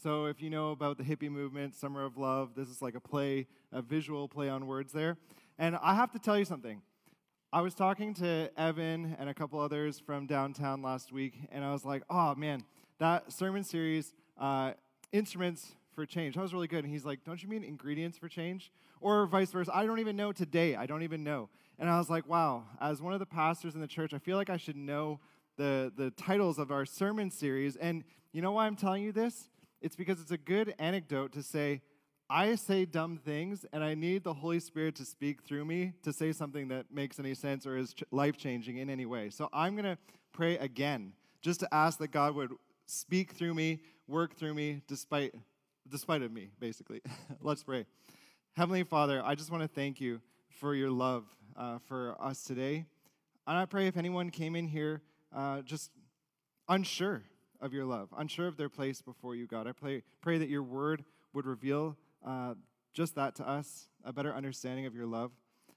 So if you know about the hippie movement, Summer of Love, this is like a play, a visual play on words there. And I have to tell you something. I was talking to Evan and a couple others from downtown last week, and I was like, oh man, that sermon series, uh, Instruments for Change, that was really good. And he's like, don't you mean ingredients for change? Or vice versa. I don't even know today. I don't even know. And I was like, wow, as one of the pastors in the church, I feel like I should know the, the titles of our sermon series. And you know why I'm telling you this? It's because it's a good anecdote to say, I say dumb things, and I need the Holy Spirit to speak through me to say something that makes any sense or is life changing in any way. So I'm going to pray again, just to ask that God would speak through me, work through me, despite, despite of me, basically. Let's pray. Heavenly Father, I just want to thank you for your love uh, for us today. And I pray if anyone came in here uh, just unsure of your love, unsure of their place before you, God, I pray, pray that your word would reveal uh, just that to us, a better understanding of your love.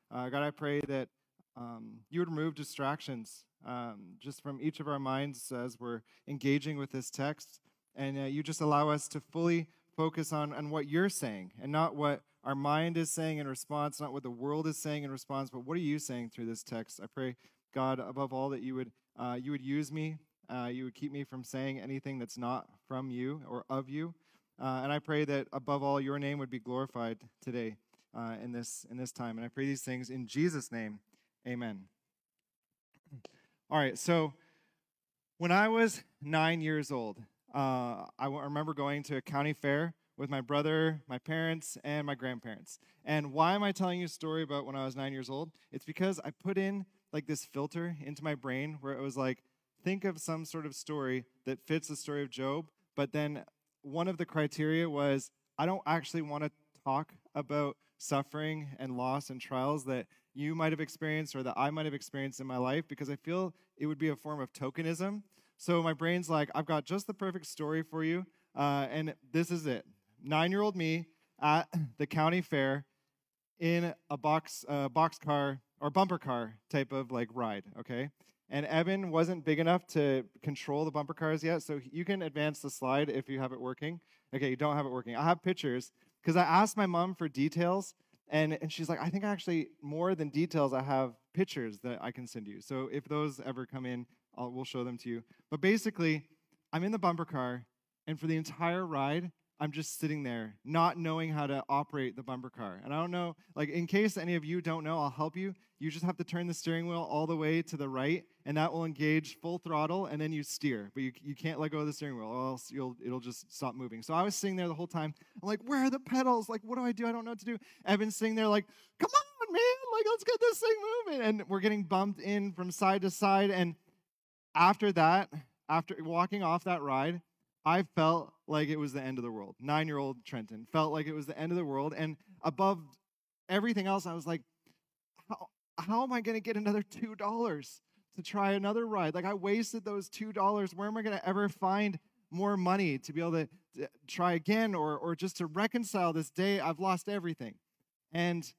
Uh, God, I pray that um, you would remove distractions um, just from each of our minds as we're engaging with this text, and uh, you just allow us to fully focus on, on what you're saying and not what our mind is saying in response, not what the world is saying in response, but what are you saying through this text? I pray, God, above all, that you would, uh, you would use me, uh, you would keep me from saying anything that's not from you or of you. Uh, and I pray that above all, your name would be glorified today uh, in, this, in this time. And I pray these things in Jesus' name. Amen. All right, so when I was nine years old, uh, I remember going to a county fair with my brother, my parents, and my grandparents. And why am I telling you a story about when I was nine years old? It's because I put in like this filter into my brain where it was like, think of some sort of story that fits the story of Job, but then one of the criteria was I don't actually want to talk about suffering and loss and trials that you might have experienced or that I might have experienced in my life because I feel it would be a form of tokenism. So my brain's like, I've got just the perfect story for you, uh, and this is it. Nine year old me at the county fair in a box, uh, box car or bumper car type of like ride, okay? And Evan wasn't big enough to control the bumper cars yet, so you can advance the slide if you have it working. Okay, you don't have it working. I have pictures because I asked my mom for details, and, and she's like, I think actually more than details, I have pictures that I can send you. So if those ever come in, I'll, we'll show them to you. But basically, I'm in the bumper car, and for the entire ride, I'm just sitting there, not knowing how to operate the bumper car. And I don't know, like, in case any of you don't know, I'll help you. You just have to turn the steering wheel all the way to the right, and that will engage full throttle, and then you steer. But you, you can't let go of the steering wheel, or else you'll, it'll just stop moving. So I was sitting there the whole time. I'm like, where are the pedals? Like, what do I do? I don't know what to do. Evan's sitting there, like, come on, man, like, let's get this thing moving. And we're getting bumped in from side to side. And after that, after walking off that ride, I felt like it was the end of the world. Nine year old Trenton felt like it was the end of the world. And above everything else, I was like, how, how am I going to get another $2 to try another ride? Like, I wasted those $2. Where am I going to ever find more money to be able to, to try again or, or just to reconcile this day? I've lost everything. And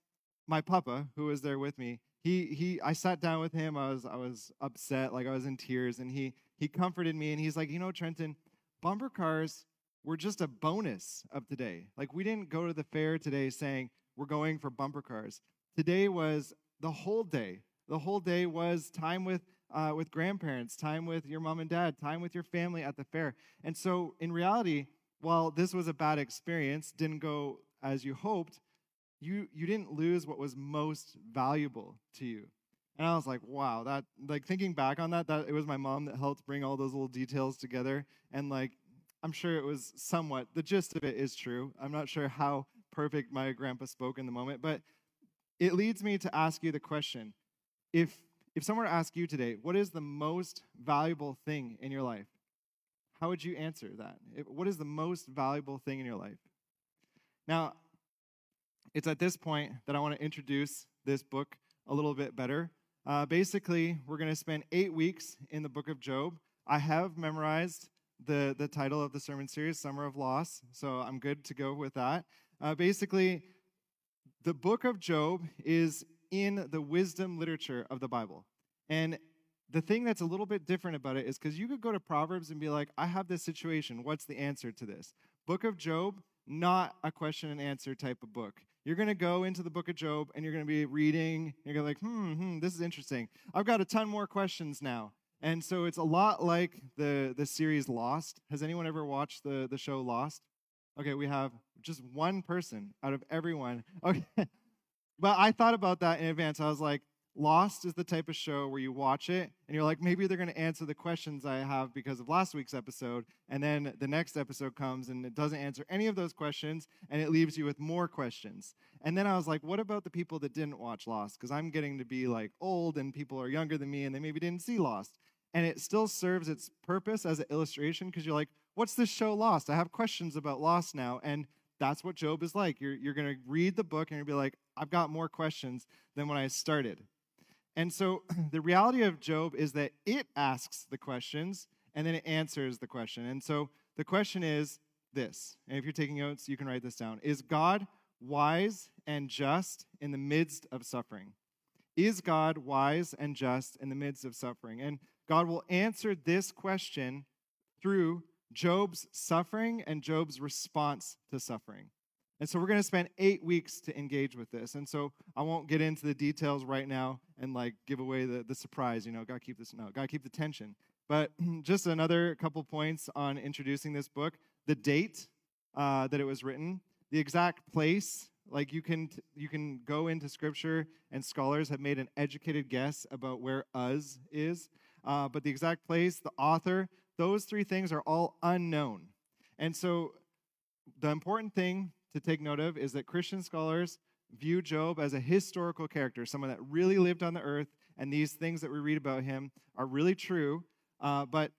my papa, who was there with me, he, he I sat down with him. I was, I was upset, like I was in tears, and he, he comforted me and he's like, You know, Trenton, bumper cars were just a bonus of today. Like we didn't go to the fair today saying we're going for bumper cars. Today was the whole day. The whole day was time with uh, with grandparents, time with your mom and dad, time with your family at the fair. And so, in reality, while this was a bad experience, didn't go as you hoped, you you didn't lose what was most valuable to you. And I was like, wow, that like thinking back on that, that it was my mom that helped bring all those little details together. And like, I'm sure it was somewhat the gist of it is true. I'm not sure how perfect my grandpa spoke in the moment, but it leads me to ask you the question: if if someone were to ask you today, what is the most valuable thing in your life? How would you answer that? What is the most valuable thing in your life? Now, it's at this point that I want to introduce this book a little bit better. Uh, basically, we're going to spend eight weeks in the book of Job. I have memorized the, the title of the sermon series, Summer of Loss, so I'm good to go with that. Uh, basically, the book of Job is in the wisdom literature of the Bible. And the thing that's a little bit different about it is because you could go to Proverbs and be like, I have this situation. What's the answer to this? Book of Job, not a question and answer type of book. You're going to go into the book of Job and you're going to be reading. You're going to like, hmm, hmm, this is interesting. I've got a ton more questions now. And so it's a lot like the, the series Lost. Has anyone ever watched the, the show Lost? Okay, we have just one person out of everyone. Okay. but I thought about that in advance. I was like, Lost is the type of show where you watch it and you're like, maybe they're going to answer the questions I have because of last week's episode. And then the next episode comes and it doesn't answer any of those questions and it leaves you with more questions. And then I was like, what about the people that didn't watch Lost? Because I'm getting to be like old and people are younger than me and they maybe didn't see Lost. And it still serves its purpose as an illustration because you're like, what's this show Lost? I have questions about Lost now. And that's what Job is like. You're, you're going to read the book and you'll be like, I've got more questions than when I started. And so the reality of Job is that it asks the questions and then it answers the question. And so the question is this, and if you're taking notes, you can write this down Is God wise and just in the midst of suffering? Is God wise and just in the midst of suffering? And God will answer this question through Job's suffering and Job's response to suffering. And so we're going to spend eight weeks to engage with this. And so I won't get into the details right now and like give away the, the surprise. You know, got to keep this, no, got to keep the tension. But just another couple points on introducing this book the date uh, that it was written, the exact place. Like you can you can go into scripture and scholars have made an educated guess about where Uz is, uh, but the exact place, the author, those three things are all unknown. And so the important thing to take note of is that Christian scholars view Job as a historical character, someone that really lived on the earth, and these things that we read about him are really true. Uh, but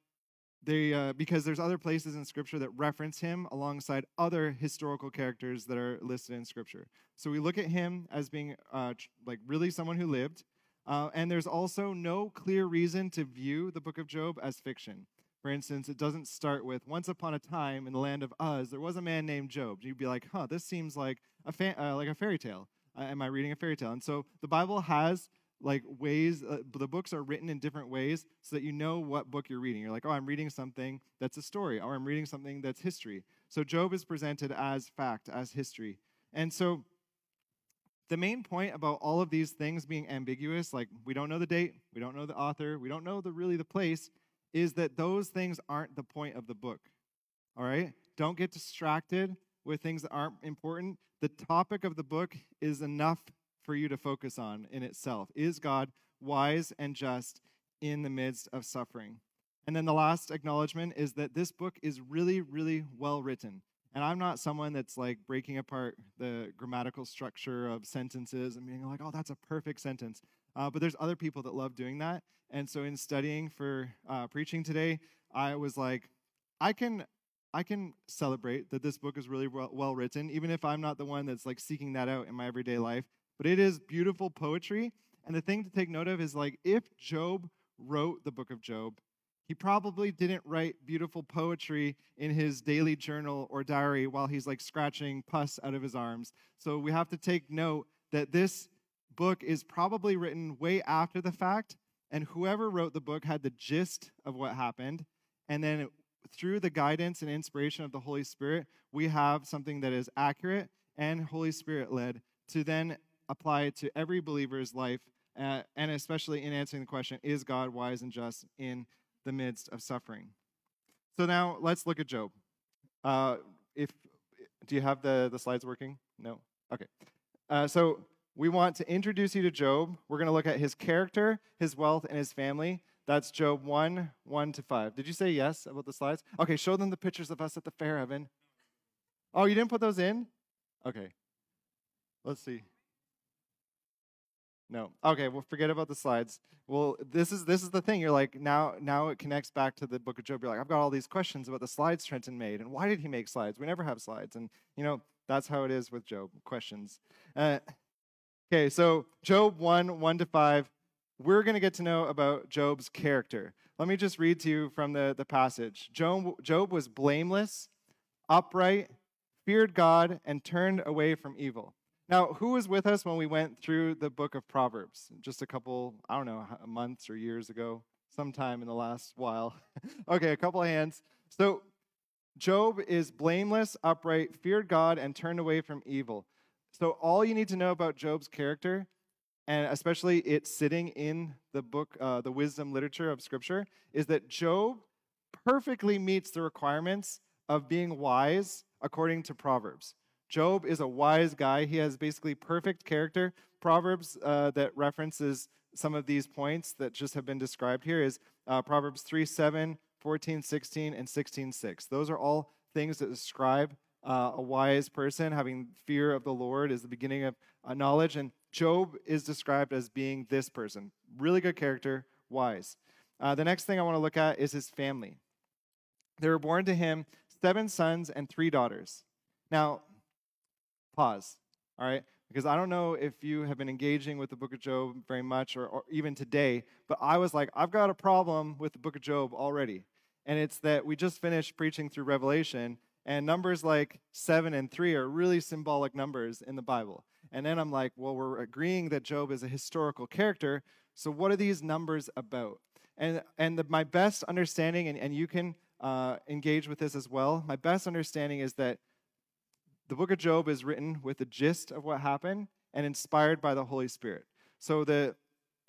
they, uh, because there's other places in Scripture that reference him alongside other historical characters that are listed in Scripture. So we look at him as being uh, like really someone who lived, uh, and there's also no clear reason to view the book of Job as fiction. For instance, it doesn't start with once upon a time in the land of Uz, there was a man named Job. You'd be like, huh, this seems like a fa- uh, like a fairy tale. Uh, am I reading a fairy tale? And so the Bible has like ways uh, the books are written in different ways so that you know what book you're reading. You're like, "Oh, I'm reading something that's a story," or "I'm reading something that's history." So Job is presented as fact, as history. And so the main point about all of these things being ambiguous, like we don't know the date, we don't know the author, we don't know the really the place, is that those things aren't the point of the book. All right? Don't get distracted with things that aren't important. The topic of the book is enough for you to focus on in itself. Is God wise and just in the midst of suffering? And then the last acknowledgement is that this book is really, really well written. And I'm not someone that's like breaking apart the grammatical structure of sentences and being like, oh, that's a perfect sentence. Uh, but there's other people that love doing that. And so in studying for uh, preaching today, I was like, I can I can celebrate that this book is really well, well written, even if I'm not the one that's like seeking that out in my everyday life. But it is beautiful poetry. And the thing to take note of is like if Job wrote the book of Job, he probably didn't write beautiful poetry in his daily journal or diary while he's like scratching pus out of his arms. So we have to take note that this book is probably written way after the fact, and whoever wrote the book had the gist of what happened. And then through the guidance and inspiration of the Holy Spirit, we have something that is accurate and Holy Spirit led to then apply to every believer's life, uh, and especially in answering the question is God wise and just in the midst of suffering? So now let's look at Job. Uh, if do you have the, the slides working? No? Okay. Uh, so we want to introduce you to Job. We're going to look at his character, his wealth, and his family. That's Job 1, 1 to 5. Did you say yes about the slides? Okay, show them the pictures of us at the fair, Evan. Oh, you didn't put those in? Okay. Let's see. No. Okay, well forget about the slides. Well, this is this is the thing. You're like now now it connects back to the book of Job. You're like, I've got all these questions about the slides Trenton made, and why did he make slides? We never have slides, and you know that's how it is with Job. Questions. Uh, Okay, so Job 1 1 to 5, we're going to get to know about Job's character. Let me just read to you from the, the passage. Job, Job was blameless, upright, feared God, and turned away from evil. Now, who was with us when we went through the book of Proverbs? Just a couple, I don't know, months or years ago, sometime in the last while. okay, a couple of hands. So, Job is blameless, upright, feared God, and turned away from evil. So, all you need to know about Job's character, and especially it sitting in the book, uh, the wisdom literature of Scripture, is that Job perfectly meets the requirements of being wise according to Proverbs. Job is a wise guy. He has basically perfect character. Proverbs uh, that references some of these points that just have been described here is uh, Proverbs 3 7, 14, 16, and 16 6. Those are all things that describe uh, a wise person. Having fear of the Lord is the beginning of uh, knowledge. And Job is described as being this person really good character, wise. Uh, the next thing I want to look at is his family. There were born to him seven sons and three daughters. Now, pause, all right? Because I don't know if you have been engaging with the book of Job very much or, or even today, but I was like, I've got a problem with the book of Job already. And it's that we just finished preaching through Revelation, and numbers like seven and three are really symbolic numbers in the Bible. And then I'm like, well, we're agreeing that Job is a historical character. So what are these numbers about? And and the, my best understanding, and, and you can uh, engage with this as well. My best understanding is that the book of Job is written with the gist of what happened and inspired by the Holy Spirit. So the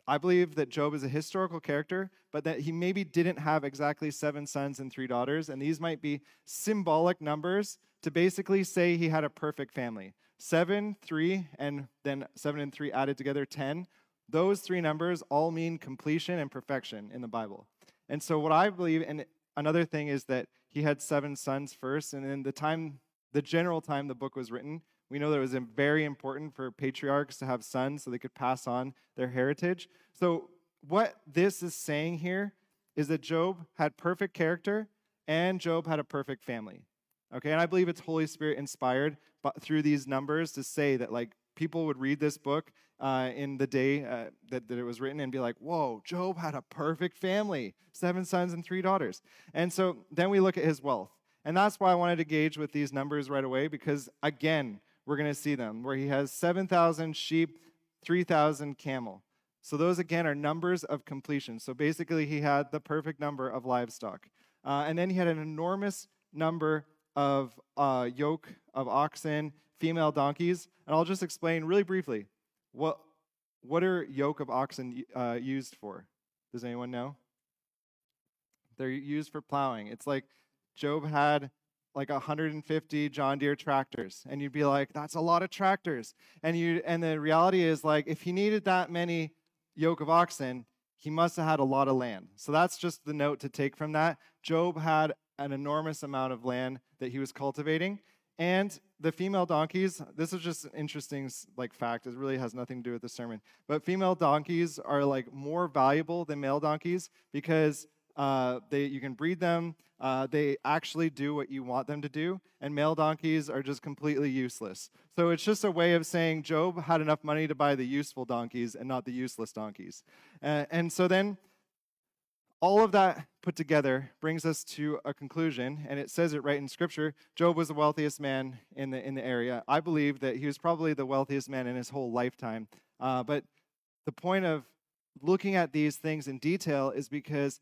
I believe that Job is a historical character, but that he maybe didn't have exactly seven sons and three daughters, and these might be symbolic numbers to basically say he had a perfect family. Seven, three, and then seven and three added together, ten. Those three numbers all mean completion and perfection in the Bible. And so, what I believe, and another thing is that he had seven sons first, and in the time the general time the book was written, we know that it was very important for patriarchs to have sons so they could pass on their heritage. So, what this is saying here is that Job had perfect character and Job had a perfect family. Okay, and I believe it's Holy Spirit inspired through these numbers to say that, like, people would read this book uh, in the day uh, that, that it was written and be like, whoa, Job had a perfect family seven sons and three daughters. And so then we look at his wealth. And that's why I wanted to gauge with these numbers right away, because again, we're going to see them where he has 7,000 sheep, 3,000 camel. So those again are numbers of completion. So basically, he had the perfect number of livestock. Uh, and then he had an enormous number of uh, yoke of oxen, female donkeys. And I'll just explain really briefly what, what are yoke of oxen uh, used for? Does anyone know? They're used for plowing. It's like Job had like 150 John Deere tractors and you'd be like that's a lot of tractors. And you and the reality is like if he needed that many yoke of oxen he must have had a lot of land. So that's just the note to take from that. Job had an enormous amount of land that he was cultivating and the female donkeys this is just an interesting like fact it really has nothing to do with the sermon but female donkeys are like more valuable than male donkeys because uh, they, you can breed them. Uh, they actually do what you want them to do, and male donkeys are just completely useless. So it's just a way of saying Job had enough money to buy the useful donkeys and not the useless donkeys. Uh, and so then all of that put together brings us to a conclusion, and it says it right in Scripture. Job was the wealthiest man in the in the area. I believe that he was probably the wealthiest man in his whole lifetime. Uh, but the point of looking at these things in detail is because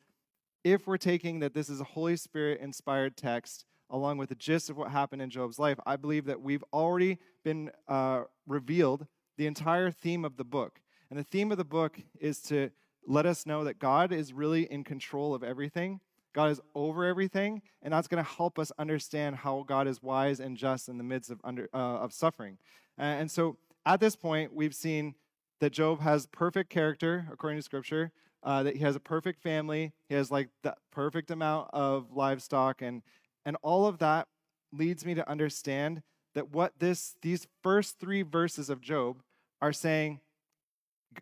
if we're taking that this is a Holy Spirit inspired text, along with the gist of what happened in Job's life, I believe that we've already been uh, revealed the entire theme of the book. And the theme of the book is to let us know that God is really in control of everything. God is over everything, and that's going to help us understand how God is wise and just in the midst of under uh, of suffering. and so, at this point, we've seen that Job has perfect character according to Scripture uh, that he has a perfect family. He has like the perfect amount of livestock, and and all of that leads me to understand that what this these first three verses of Job are saying.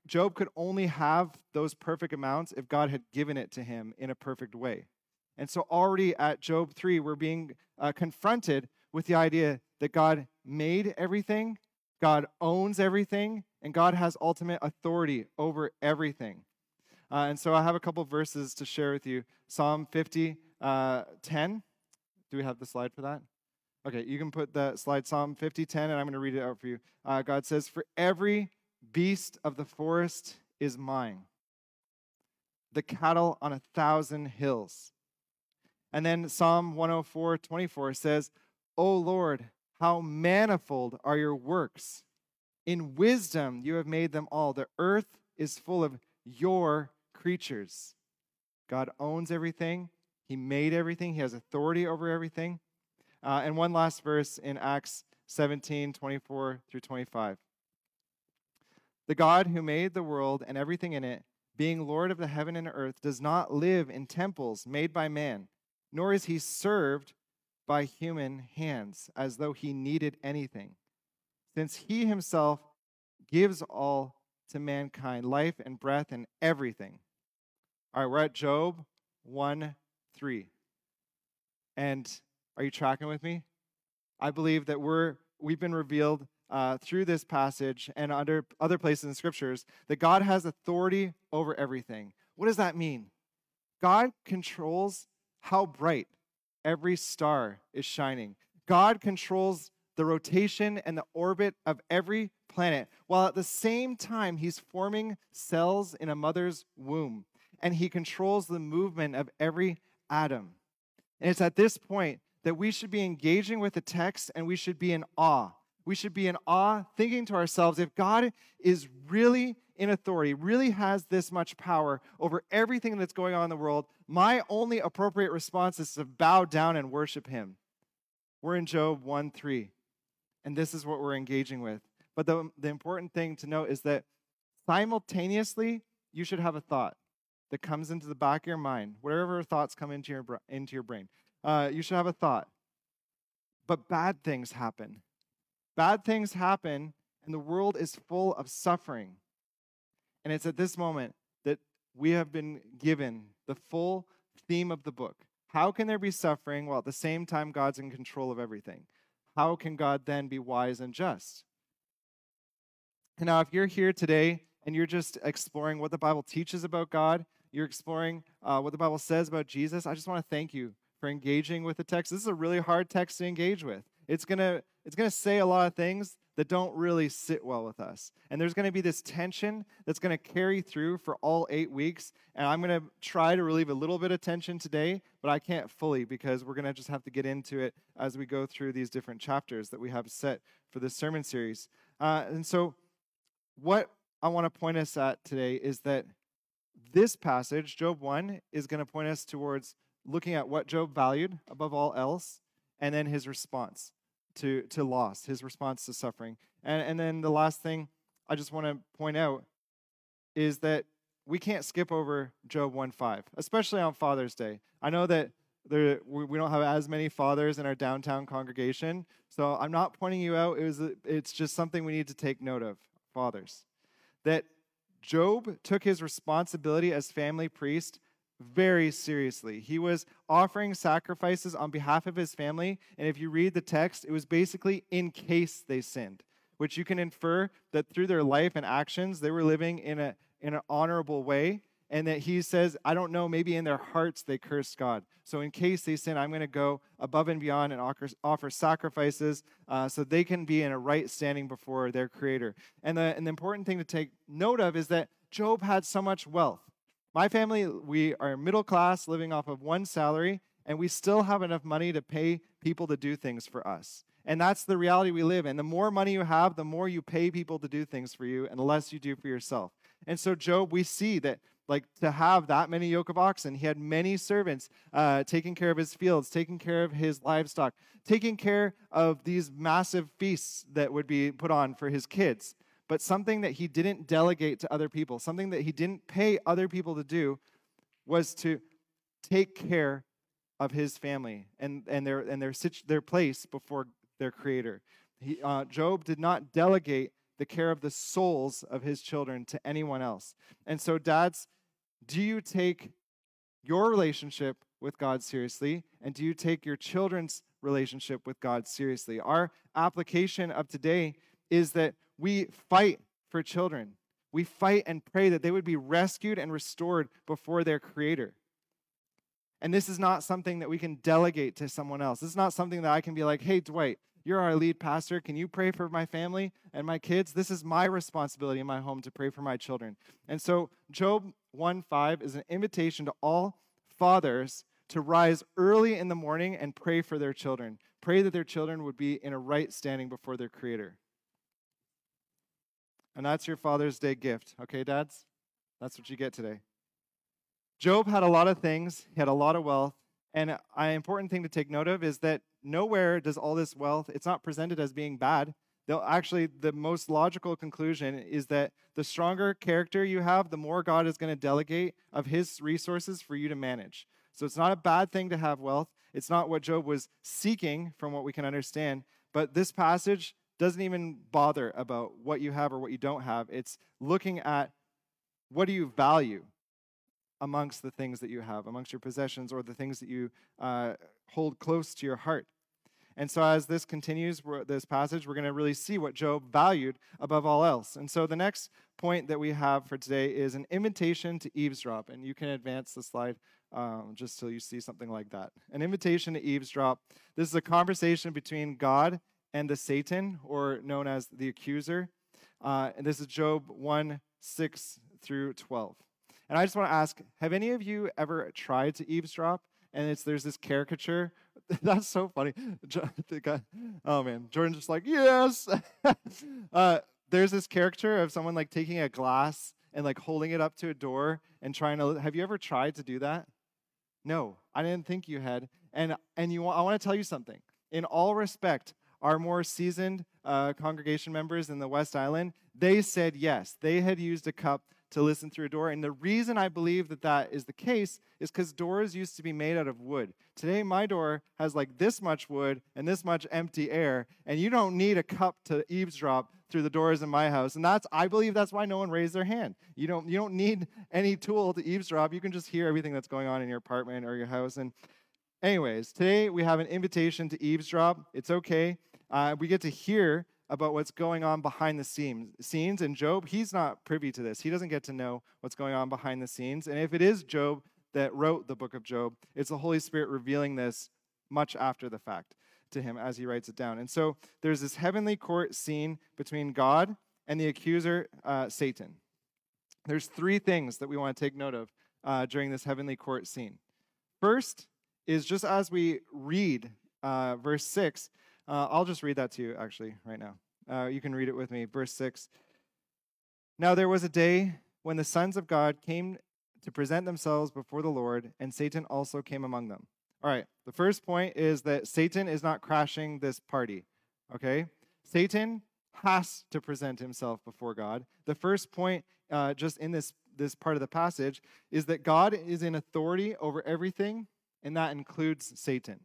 Job could only have those perfect amounts if God had given it to him in a perfect way. And so, already at Job 3, we're being uh, confronted with the idea that God made everything, God owns everything, and God has ultimate authority over everything. Uh, and so I have a couple verses to share with you. Psalm 50, uh, 10. Do we have the slide for that? Okay, you can put the slide Psalm 50, 10, and I'm going to read it out for you. Uh, God says, For every beast of the forest is mine. the cattle on a thousand hills. And then Psalm 104 24 says, O Lord, how manifold are your works. In wisdom you have made them all. The earth is full of your creatures. God owns everything, He made everything, He has authority over everything. Uh, and one last verse in Acts 17 24 through 25. The God who made the world and everything in it, being Lord of the heaven and earth, does not live in temples made by man, nor is he served by human hands as though he needed anything, since he himself gives all to mankind life and breath and everything. All right, we're at Job 1 3. And are you tracking with me? I believe that we're we've been revealed uh, through this passage and under other places in scriptures that God has authority over everything. What does that mean? God controls how bright every star is shining. God controls the rotation and the orbit of every planet, while at the same time, He's forming cells in a mother's womb, and He controls the movement of every atom. And it's at this point that we should be engaging with the text and we should be in awe. We should be in awe, thinking to ourselves if God is really in authority, really has this much power over everything that's going on in the world, my only appropriate response is to bow down and worship Him. We're in Job 1 3, and this is what we're engaging with. But the, the important thing to note is that simultaneously, you should have a thought that comes into the back of your mind, whatever thoughts come into your, into your brain uh, you should have a thought. But bad things happen. Bad things happen, and the world is full of suffering. And it's at this moment that we have been given the full theme of the book. How can there be suffering while at the same time God's in control of everything? How can God then be wise and just? And now, if you're here today and you're just exploring what the Bible teaches about God, you're exploring uh, what the Bible says about Jesus, I just want to thank you for engaging with the text. This is a really hard text to engage with. It's to it's to say a lot of things that don't really sit well with us. And there's to be this tension that's to carry through for all 8 weeks, and I'm to try to relieve a little bit of tension today, but I can't fully because we're to just have to get into it as we go through these different chapters that we have set for this sermon series. Uh, and so what I want to point us at today is that this passage, Job 1, is going to point us towards looking at what Job valued above all else, and then his response to, to loss, his response to suffering. And, and then the last thing I just want to point out is that we can't skip over Job 1.5, especially on Father's Day. I know that there, we don't have as many fathers in our downtown congregation, so I'm not pointing you out. It was, it's just something we need to take note of, fathers. That Job took his responsibility as family priest very seriously. He was offering sacrifices on behalf of his family, and if you read the text, it was basically in case they sinned, which you can infer that through their life and actions, they were living in, a, in an honorable way, and that he says, I don't know, maybe in their hearts they cursed God. So, in case they sin, I'm going to go above and beyond and offer, offer sacrifices uh, so they can be in a right standing before their Creator. And the, and the important thing to take note of is that Job had so much wealth. My family, we are middle class, living off of one salary, and we still have enough money to pay people to do things for us. And that's the reality we live in. The more money you have, the more you pay people to do things for you, and the less you do for yourself. And so, Job, we see that like to have that many yoke of oxen. He had many servants uh, taking care of his fields, taking care of his livestock, taking care of these massive feasts that would be put on for his kids but something that he didn't delegate to other people, something that he didn't pay other people to do, was to take care of his family and, and, their, and their, their place before their creator. He, uh, Job did not delegate the care of the souls of his children to anyone else. And so, dads, do you take your relationship with God seriously? And do you take your children's relationship with God seriously? Our application of today is that we fight for children. We fight and pray that they would be rescued and restored before their creator. And this is not something that we can delegate to someone else. This is not something that I can be like, hey, Dwight, you're our lead pastor. Can you pray for my family and my kids? This is my responsibility in my home to pray for my children. And so, Job 1 5 is an invitation to all fathers to rise early in the morning and pray for their children. Pray that their children would be in a right standing before their Creator. And that's your Father's Day gift, okay, dads? That's what you get today. Job had a lot of things, he had a lot of wealth, and an important thing to take note of is that nowhere does all this wealth, it's not presented as being bad. Actually, the most logical conclusion is that the stronger character you have, the more God is going to delegate of his resources for you to manage. So it's not a bad thing to have wealth. It's not what Job was seeking, from what we can understand. But this passage doesn't even bother about what you have or what you don't have. It's looking at what do you value amongst the things that you have, amongst your possessions or the things that you uh, hold close to your heart. And so, as this continues, this passage, we're going to really see what Job valued above all else. And so, the next point that we have for today is an invitation to eavesdrop. And you can advance the slide um, just till you see something like that. An invitation to eavesdrop. This is a conversation between God and the Satan, or known as the accuser. Uh, and this is Job 1 6 through 12. And I just want to ask have any of you ever tried to eavesdrop? And it's there's this caricature. That's so funny. oh man, Jordan's just like, yes. uh, there's this character of someone like taking a glass and like holding it up to a door and trying to. Have you ever tried to do that? No, I didn't think you had. And and you, I want to tell you something. In all respect, our more seasoned uh, congregation members in the West Island, they said yes. They had used a cup to listen through a door. And the reason I believe that that is the case is because doors used to be made out of wood. Today, my door has like this much wood and this much empty air, and you don't need a cup to eavesdrop through the doors in my house. And that's, I believe that's why no one raised their hand. You don't, you don't need any tool to eavesdrop. You can just hear everything that's going on in your apartment or your house. And, anyways, today we have an invitation to eavesdrop. It's okay. Uh, we get to hear about what's going on behind the scenes. And Job, he's not privy to this. He doesn't get to know what's going on behind the scenes. And if it is Job that wrote the book of Job, it's the Holy Spirit revealing this much after the fact to him as he writes it down. And so there's this heavenly court scene between God and the accuser, uh, Satan. There's three things that we want to take note of uh, during this heavenly court scene. First is just as we read uh, verse 6, uh, I'll just read that to you actually right now. Uh, you can read it with me. Verse 6. Now there was a day when the sons of God came to present themselves before the Lord, and Satan also came among them. All right, the first point is that Satan is not crashing this party, okay? Satan has to present himself before God. The first point, uh, just in this, this part of the passage, is that God is in authority over everything, and that includes Satan.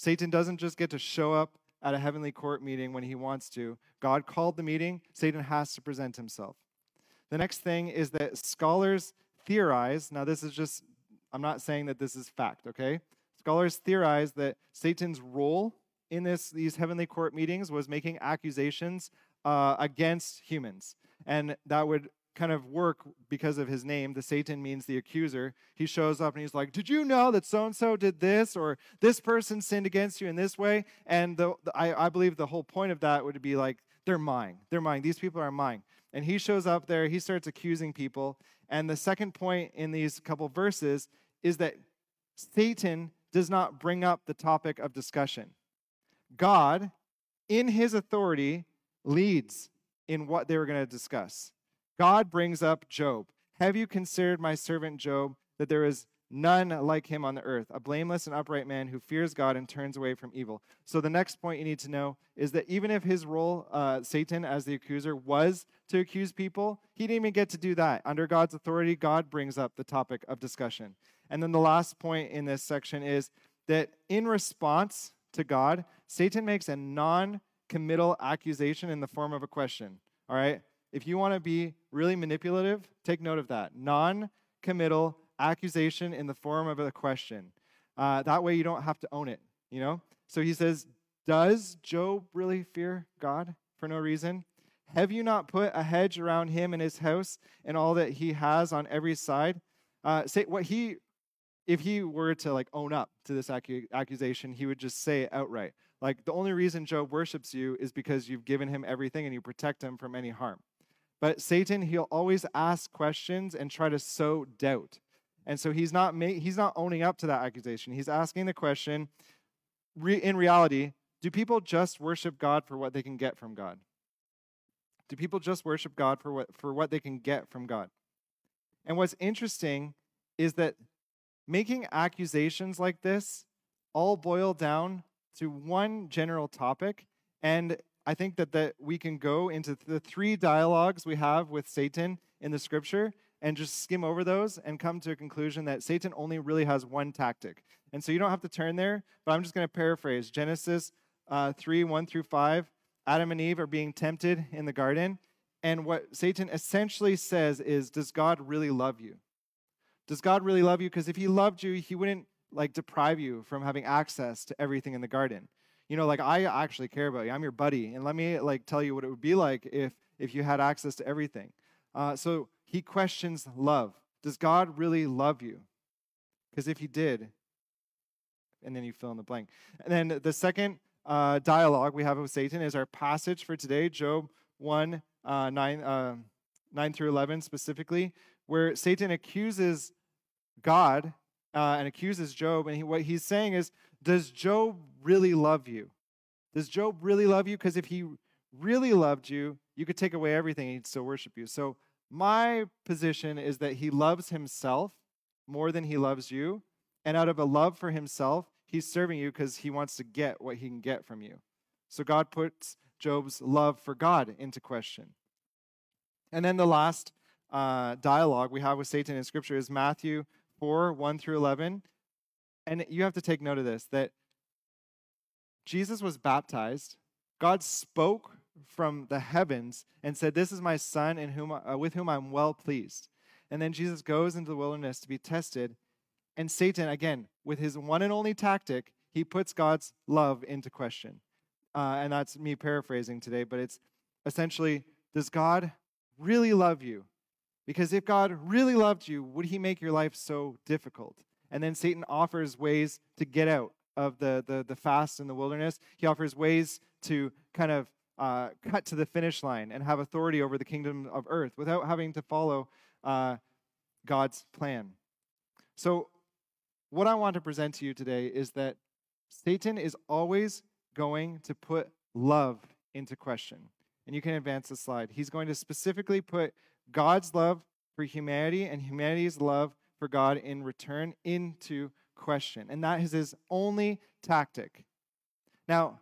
Satan doesn't just get to show up at a heavenly court meeting when he wants to. God called the meeting, Satan has to present himself. The next thing is that scholars theorize, now this is just, I'm not saying that this is fact, okay? Scholars theorize that Satan's role in this, these heavenly court meetings was making accusations uh, against humans. And that would kind of work because of his name. The Satan means the accuser. He shows up and he's like, Did you know that so and so did this? Or this person sinned against you in this way? And the, the, I, I believe the whole point of that would be like, They're mine. They're mine. These people are mine. And he shows up there, he starts accusing people. And the second point in these couple verses is that Satan does not bring up the topic of discussion. God, in his authority, leads in what they were going to discuss. God brings up Job. Have you considered my servant Job, that there is none like him on the earth, a blameless and upright man who fears God and turns away from evil? So, the next point you need to know is that even if his role, uh, Satan as the accuser, was to accuse people, he didn't even get to do that. Under God's authority, God brings up the topic of discussion. And then the last point in this section is that in response to God, Satan makes a non committal accusation in the form of a question. All right? If you want to be really manipulative, take note of that. Non committal accusation in the form of a question. Uh, that way you don't have to own it, you know? So he says, Does Job really fear God for no reason? Have you not put a hedge around him and his house and all that he has on every side? Uh, say what he, if he were to like own up to this accu- accusation, he would just say it outright. Like the only reason Job worships you is because you've given him everything and you protect him from any harm. But Satan, he'll always ask questions and try to sow doubt. And so he's not ma- he's not owning up to that accusation. He's asking the question, re- in reality, do people just worship God for what they can get from God? Do people just worship God for what for what they can get from God? And what's interesting is that making accusations like this all boil down to one general topic and I think that, that we can go into the three dialogues we have with Satan in the scripture and just skim over those and come to a conclusion that Satan only really has one tactic. And so you don't have to turn there, but I'm just going to paraphrase Genesis uh, 3 1 through 5. Adam and Eve are being tempted in the garden. And what Satan essentially says is, Does God really love you? Does God really love you? Because if he loved you, he wouldn't like deprive you from having access to everything in the garden you know, like I actually care about you. I'm your buddy, and let me like tell you what it would be like if if you had access to everything. Uh, so he questions love. Does God really love you? Because if he did, and then you fill in the blank. And then the second uh, dialogue we have with Satan is our passage for today, Job 1 uh, 9, uh, 9 through 11 specifically, where Satan accuses God uh, and accuses Job. And he, what he's saying is, Does Job really love you? Does Job really love you? Because if he really loved you, you could take away everything and he'd still worship you. So, my position is that he loves himself more than he loves you. And out of a love for himself, he's serving you because he wants to get what he can get from you. So, God puts Job's love for God into question. And then the last uh, dialogue we have with Satan in Scripture is Matthew 4 1 through 11. And you have to take note of this that Jesus was baptized, God spoke from the heavens and said, This is my son in whom, uh, with whom I'm well pleased. And then Jesus goes into the wilderness to be tested. And Satan, again, with his one and only tactic, he puts God's love into question. Uh, and that's me paraphrasing today, but it's essentially Does God really love you? Because if God really loved you, would he make your life so difficult? And then Satan offers ways to get out of the, the, the fast in the wilderness. He offers ways to kind of uh, cut to the finish line and have authority over the kingdom of earth without having to follow uh, God's plan. So, what I want to present to you today is that Satan is always going to put love into question. And you can advance the slide. He's going to specifically put God's love for humanity and humanity's love for God in return into question. And that is his only tactic. Now,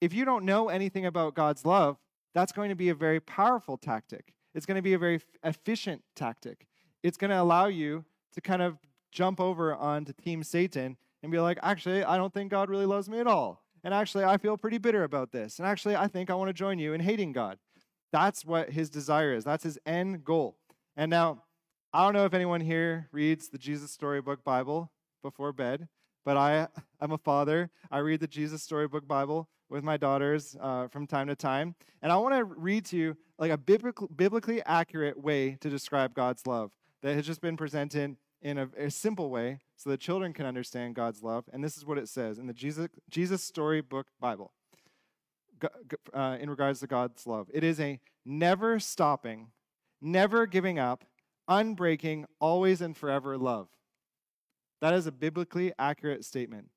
if you don't know anything about God's love, that's going to be a very powerful tactic. It's going to be a very efficient tactic. It's going to allow you to kind of jump over onto Team Satan and be like, actually, I don't think God really loves me at all. And actually, I feel pretty bitter about this. And actually, I think I want to join you in hating God. That's what his desire is. That's his end goal. And now, I don't know if anyone here reads the Jesus Storybook Bible before bed, but I am a father. I read the Jesus Storybook Bible with my daughters uh, from time to time. And I want to read to you like a biblical, biblically accurate way to describe God's love that has just been presented in a, a, simple way so that children can understand God's love. And this is what it says in the Jesus, Jesus Storybook Bible uh, in regards to God's love. It is a never stopping, never giving up, unbreaking, always and forever love. That is a biblically accurate statement.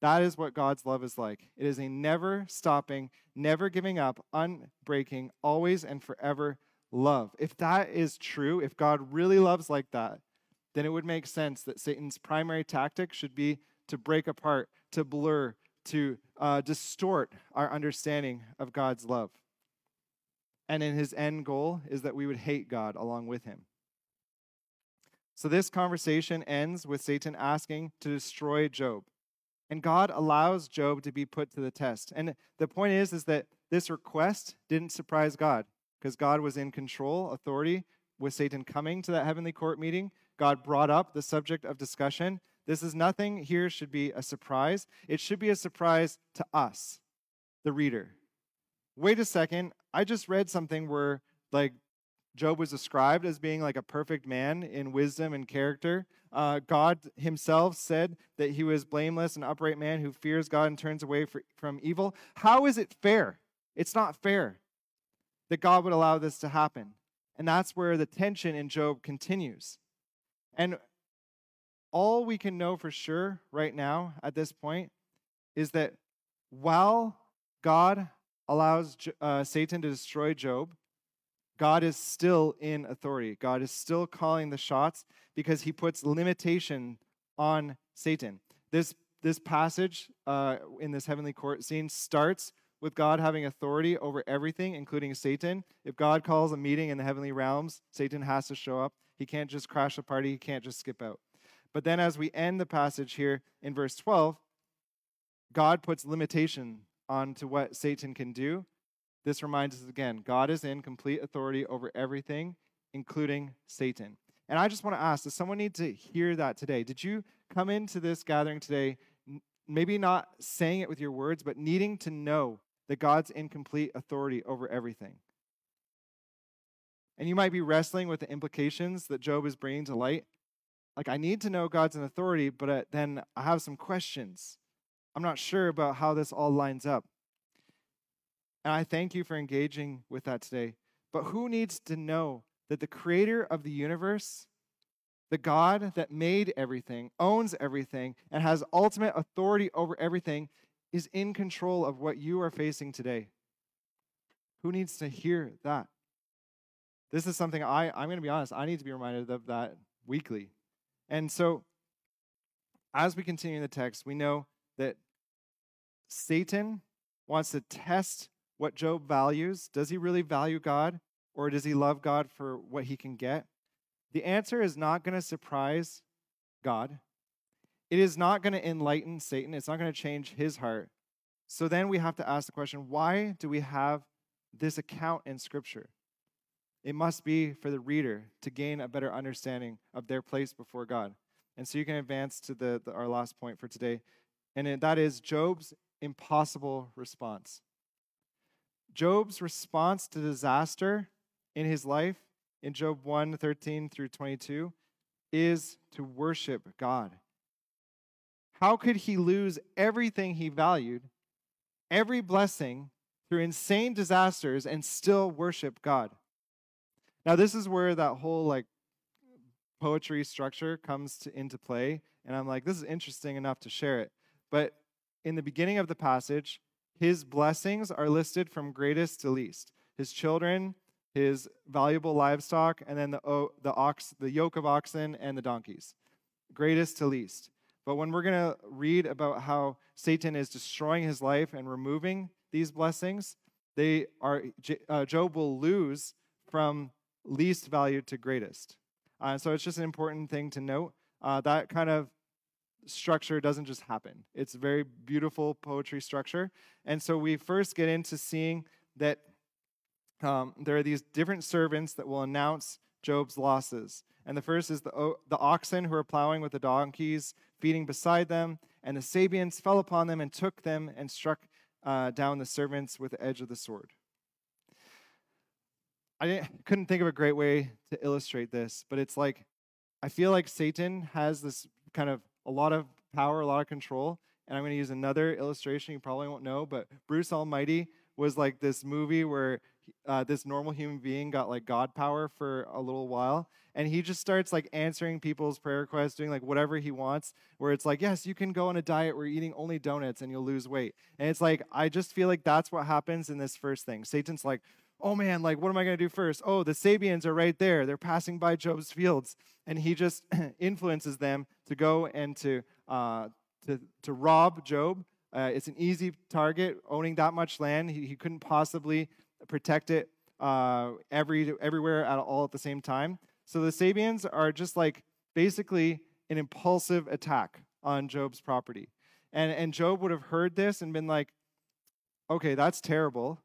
That is what God's love is like. It is a never stopping, never giving up, unbreaking, always and forever love. If that is true, if God really loves like that, then it would make sense that Satan's primary tactic should be to break apart, to blur, to uh, distort our understanding of God's love. And in his end goal is that we would hate God along with him. So this conversation ends with Satan asking to destroy Job. And God allows Job to be put to the test. And the point is is that this request didn't surprise God because God was in control, authority with Satan coming to that heavenly court meeting. God brought up the subject of discussion this is nothing here should be a surprise. It should be a surprise to us, the reader. Wait a second. I just read something where, like, Job was described as being like a perfect man in wisdom and character. Uh, God himself said that he was blameless and upright man who fears God and turns away for, from evil. How is it fair? It's not fair that God would allow this to happen. And that's where the tension in Job continues. And all we can know for sure right now at this point is that while God allows uh, Satan to destroy Job, God is still in authority. God is still calling the shots because he puts limitation on Satan. This, this passage uh, in this heavenly court scene starts with God having authority over everything, including Satan. If God calls a meeting in the heavenly realms, Satan has to show up. He can't just crash the party, he can't just skip out. But then, as we end the passage here in verse 12, God puts limitation on to what Satan can do. This reminds us again God is in complete authority over everything, including Satan. And I just want to ask does someone need to hear that today? Did you come into this gathering today, maybe not saying it with your words, but needing to know that God's in complete authority over everything? And you might be wrestling with the implications that Job is bringing to light. Like, I need to know God's in authority, but uh, then I have some questions. I'm not sure about how this all lines up. And I thank you for engaging with that today. But who needs to know that the creator of the universe, the God that made everything, owns everything, and has ultimate authority over everything, is in control of what you are facing today? Who needs to hear that? This is something I, I'm going to be honest, I need to be reminded of that weekly. And so, as we continue in the text, we know that Satan wants to test what Job values. Does he really value God, or does he love God for what he can get? The answer is not going to surprise God. It is not going to enlighten Satan. It's not going to change his heart. So then we have to ask the question why do we have this account in Scripture? It must be for the reader to gain a better understanding of their place before God. And so you can advance to the, the our last point for today, and that is Job's impossible response. Job's response to disaster in his life, in Job 1 13 through 22, is to worship God. How could he lose everything he valued, every blessing, through insane disasters and still worship God? Now, this is where that whole like poetry structure comes to, into play. And I'm like, this is interesting enough to share it. But in the beginning of the passage, his blessings are listed from greatest to least. His children, his valuable livestock, and then the, the ox, the yoke of oxen and the donkeys. Greatest to least. But when we're going to read about how Satan is destroying his life and removing these blessings, they are uh, Job will lose from least value to greatest. Uh, so it's just an important thing to note. Uh, that kind of structure doesn't just happen. It's very beautiful poetry structure. And so we first get into seeing that um, there are these different servants that will announce Job's losses. And the first is the, the oxen who are plowing with the donkeys, feeding beside them. And the Sabeans fell upon them and took them and struck uh, down the servants with the edge of the sword. I couldn't think of a great way to illustrate this, but it's like I feel like Satan has this kind of a lot of power, a lot of control. And I'm going to use another illustration you probably won't know, but Bruce Almighty was like this movie where uh, this normal human being got like God power for a little while. And he just starts like answering people's prayer requests, doing like whatever he wants, where it's like, yes, you can go on a diet where you're eating only donuts and you'll lose weight. And it's like, I just feel like that's what happens in this first thing. Satan's like, oh man, like, what am I going to do first? Oh, the Sabeans are right there. They're passing by Job's fields. And he just influences them to go and to, uh, to, to rob Job. Uh, it's an easy target, owning that much land. He, he couldn't possibly protect it uh, every, everywhere at all at the same time. So the Sabeans are just like basically an impulsive attack on Job's property. And, and Job would have heard this and been like, okay, that's terrible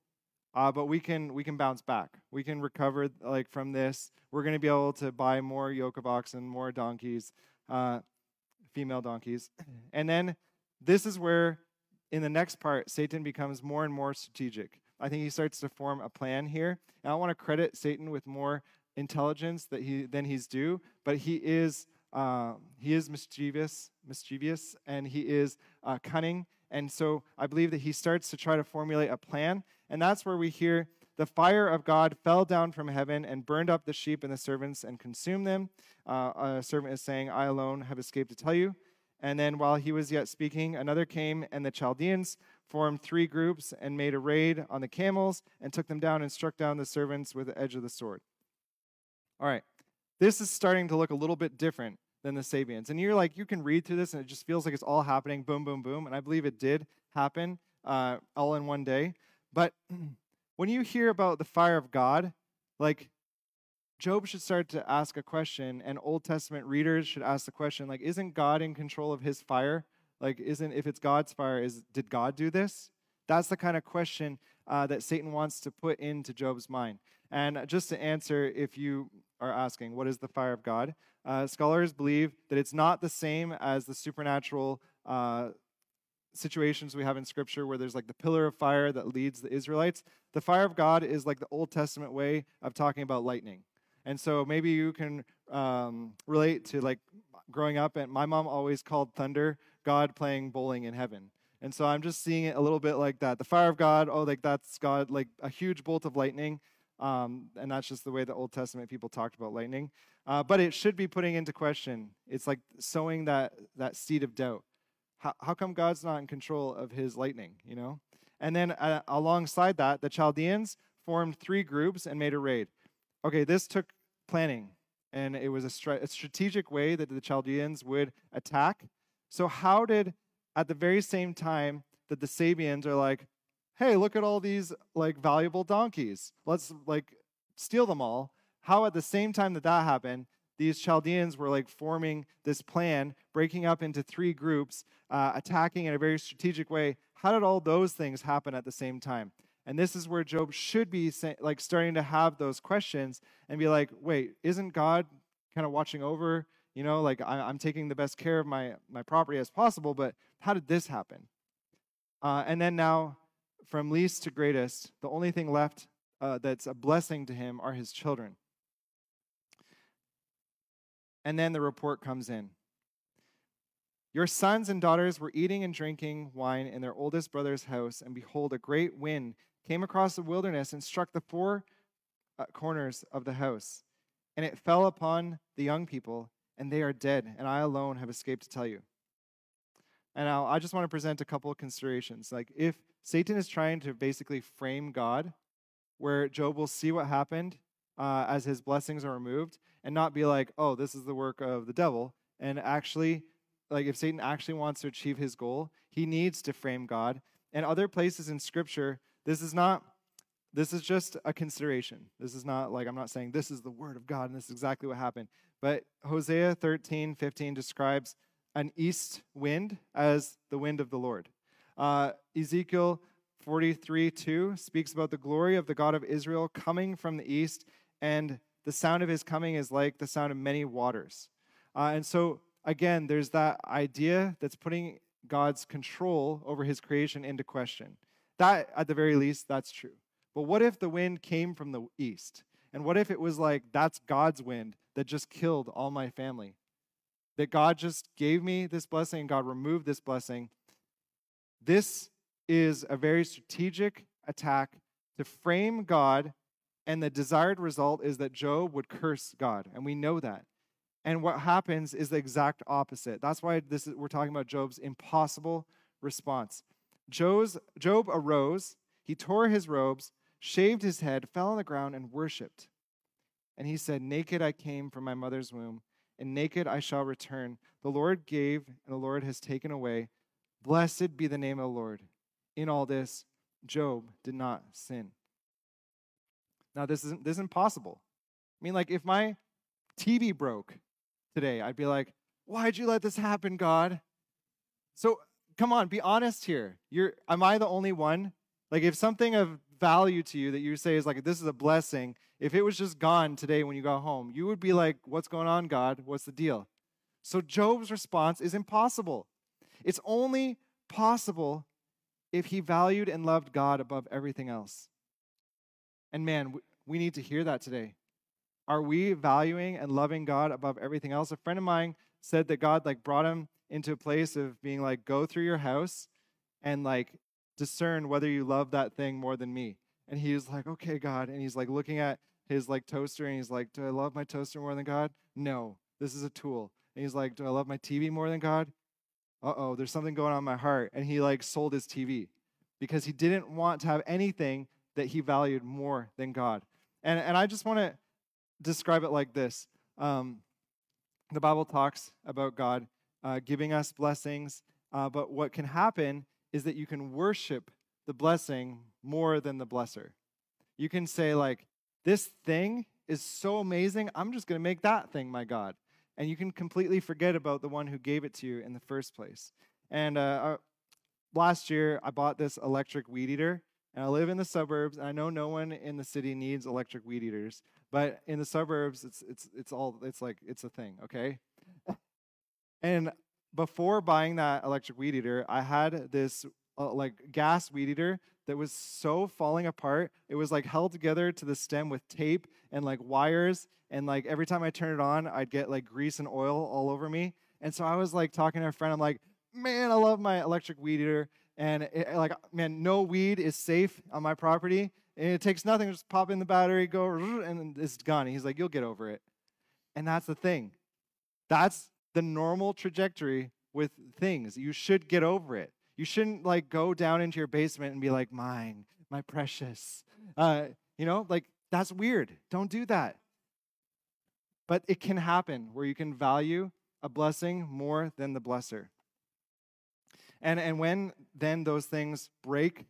uh, but we can we can bounce back. We can recover like from this. We're going to be able to buy more yoke of oxen, more donkeys, uh, female donkeys, and then this is where in the next part Satan becomes more and more strategic. I think he starts to form a plan here. And I want to credit Satan with more intelligence that he than he's due, but he is uh, he is mischievous, mischievous, and he is uh, cunning. And so I believe that he starts to try to formulate a plan and that's where we hear the fire of God fell down from heaven and burned up the sheep and the servants and consumed them. Uh, a servant is saying, I alone have escaped to tell you. And then while he was yet speaking, another came, and the Chaldeans formed three groups and made a raid on the camels and took them down and struck down the servants with the edge of the sword. All right, this is starting to look a little bit different than the Sabeans. And you're like, you can read through this and it just feels like it's all happening, boom, boom, boom. And I believe it did happen uh, all in one day. But when you hear about the fire of God, like Job should start to ask a question, and Old Testament readers should ask the question, like, isn't God in control of his fire? Like, isn't if it's God's fire, is did God do this? That's the kind of question uh, that Satan wants to put into Job's mind. And just to answer, if you are asking, what is the fire of God? Uh, scholars believe that it's not the same as the supernatural uh, situations we have in Scripture where there's like the pillar of fire that leads the Israelites. The fire of God is like the Old Testament way of talking about lightning. And so maybe you can um, relate to like growing up, and my mom always called thunder God playing bowling in heaven. And so I'm just seeing it a little bit like that. The fire of God, oh, like that's God, like a huge bolt of lightning. Um, and that's just the way the Old Testament people talked about lightning. Uh, but it should be putting into question. It's like sowing that, that seed of doubt. How, how come God's not in control of his lightning, you know? And then uh, alongside that, the Chaldeans formed three groups and made a raid. Okay, this took planning, and it was a, a strategic way that the Chaldeans would attack. So, how did, at the very same time that the Sabeans are like, hey, look at all these like valuable donkeys. Let's like steal them all. How at the same time that that happened, these Chaldeans were like forming this plan, breaking up into three groups, uh, attacking in a very strategic way. How did all those things happen at the same time? And this is where Job should be like starting to have those questions and be like, wait, isn't God kind of watching over? You know, like I, am taking the best care of my my property as possible, but how did this happen? Uh, and then now from least to greatest, the only thing left uh, that's a blessing to him are his children. And then the report comes in. Your sons and daughters were eating and drinking wine in their oldest brother's house, and behold, a great wind came across the wilderness and struck the four uh, corners of the house. And it fell upon the young people, and they are dead, and I alone have escaped to tell you. And now I just want to present a couple of considerations. Like, if Satan is trying to basically frame God, where Job will see what happened uh, as his blessings are removed and not be like, oh, this is the work of the devil. And actually, like if Satan actually wants to achieve his goal, he needs to frame God. And other places in scripture, this is not, this is just a consideration. This is not like, I'm not saying this is the word of God and this is exactly what happened. But Hosea 13, 15 describes an east wind as the wind of the Lord. Uh, Ezekiel 43 2 speaks about the glory of the God of Israel coming from the east, and the sound of his coming is like the sound of many waters. Uh, and so, again, there's that idea that's putting God's control over his creation into question. That, at the very least, that's true. But what if the wind came from the east? And what if it was like, that's God's wind that just killed all my family? That God just gave me this blessing and God removed this blessing this is a very strategic attack to frame God, and the desired result is that Job would curse God, and we know that. And what happens is the exact opposite. That's why this is, we're talking about Job's impossible response. Job's, Job arose, he tore his robes, shaved his head, fell on the ground, and worshiped. And he said, Naked I came from my mother's womb, and naked I shall return. The Lord gave, and the Lord has taken away. Blessed be the name of the Lord. In all this, Job did not sin. Now, this isn't, this isn't possible. I mean, like, if my TV broke today, I'd be like, why'd you let this happen, God? So, come on, be honest here. You're, am I the only one? Like, if something of value to you that you say is like, this is a blessing, if it was just gone today when you got home, you would be like, what's going on, God? What's the deal? So, Job's response is impossible. It's only possible if he valued and loved God above everything else. And man, we need to hear that today. Are we valuing and loving God above everything else? A friend of mine said that God like brought him into a place of being like, go through your house and like discern whether you love that thing more than me. And he was like, okay, God. And he's like looking at his like toaster and he's like, do I love my toaster more than God? No, this is a tool. And he's like, do I love my TV more than God? Uh oh, there's something going on in my heart. And he like sold his TV because he didn't want to have anything that he valued more than God. And, and I just want to describe it like this um, the Bible talks about God uh, giving us blessings, uh, but what can happen is that you can worship the blessing more than the blesser. You can say, like, this thing is so amazing, I'm just going to make that thing my God. And you can completely forget about the one who gave it to you in the first place. And uh, uh last year, I bought this electric weed eater. And I live in the suburbs. And I know no one in the city needs electric weed eaters, but in the suburbs, it's it's it's all it's like it's a thing. Okay. and before buying that electric weed eater, I had this uh, like gas weed eater that was so falling apart. It was like held together to the stem with tape and like wires. And like every time I turned it on, I'd get like grease and oil all over me. And so I was like talking to a friend. I'm like, man, I love my electric weed eater. And it, like, man, no weed is safe on my property. And it takes nothing. Just pop in the battery, go, and it's gone. And he's like, you'll get over it. And that's the thing. That's the normal trajectory with things. You should get over it. You shouldn't like go down into your basement and be like, mine, my precious. Uh, you know, like that's weird. Don't do that. But it can happen where you can value a blessing more than the blesser. And, and when then those things break,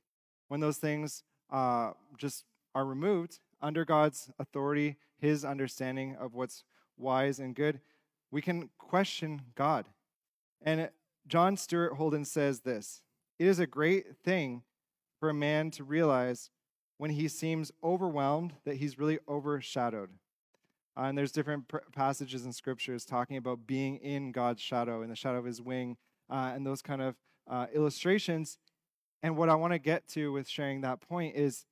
when those things uh, just are removed under God's authority, His understanding of what's wise and good, we can question God. And John Stuart Holden says this It is a great thing for a man to realize when he seems overwhelmed that he's really overshadowed. Uh, and there's different pr- passages in scriptures talking about being in God's shadow, in the shadow of his wing, uh, and those kind of uh, illustrations. And what I want to get to with sharing that point is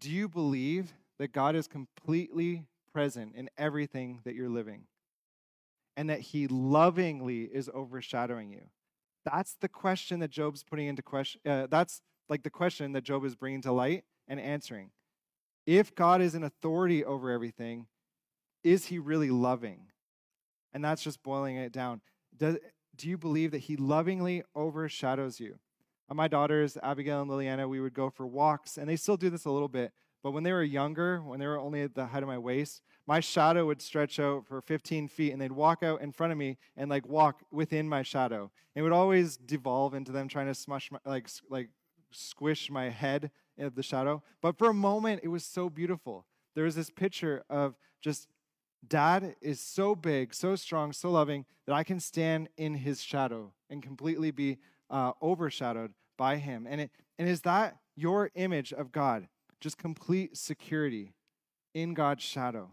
do you believe that God is completely present in everything that you're living? And that he lovingly is overshadowing you? That's the question that Job's putting into question. Uh, that's like the question that Job is bringing to light and answering. If God is an authority over everything, is he really loving? And that's just boiling it down. Does, do you believe that he lovingly overshadows you? Uh, my daughters, Abigail and Liliana, we would go for walks, and they still do this a little bit. But when they were younger, when they were only at the height of my waist, my shadow would stretch out for 15 feet, and they'd walk out in front of me and like walk within my shadow. It would always devolve into them trying to smush my, like like squish my head of the shadow. But for a moment, it was so beautiful. There was this picture of just Dad is so big, so strong, so loving that I can stand in his shadow and completely be uh, overshadowed by him. And, it, and is that your image of God? Just complete security in God's shadow.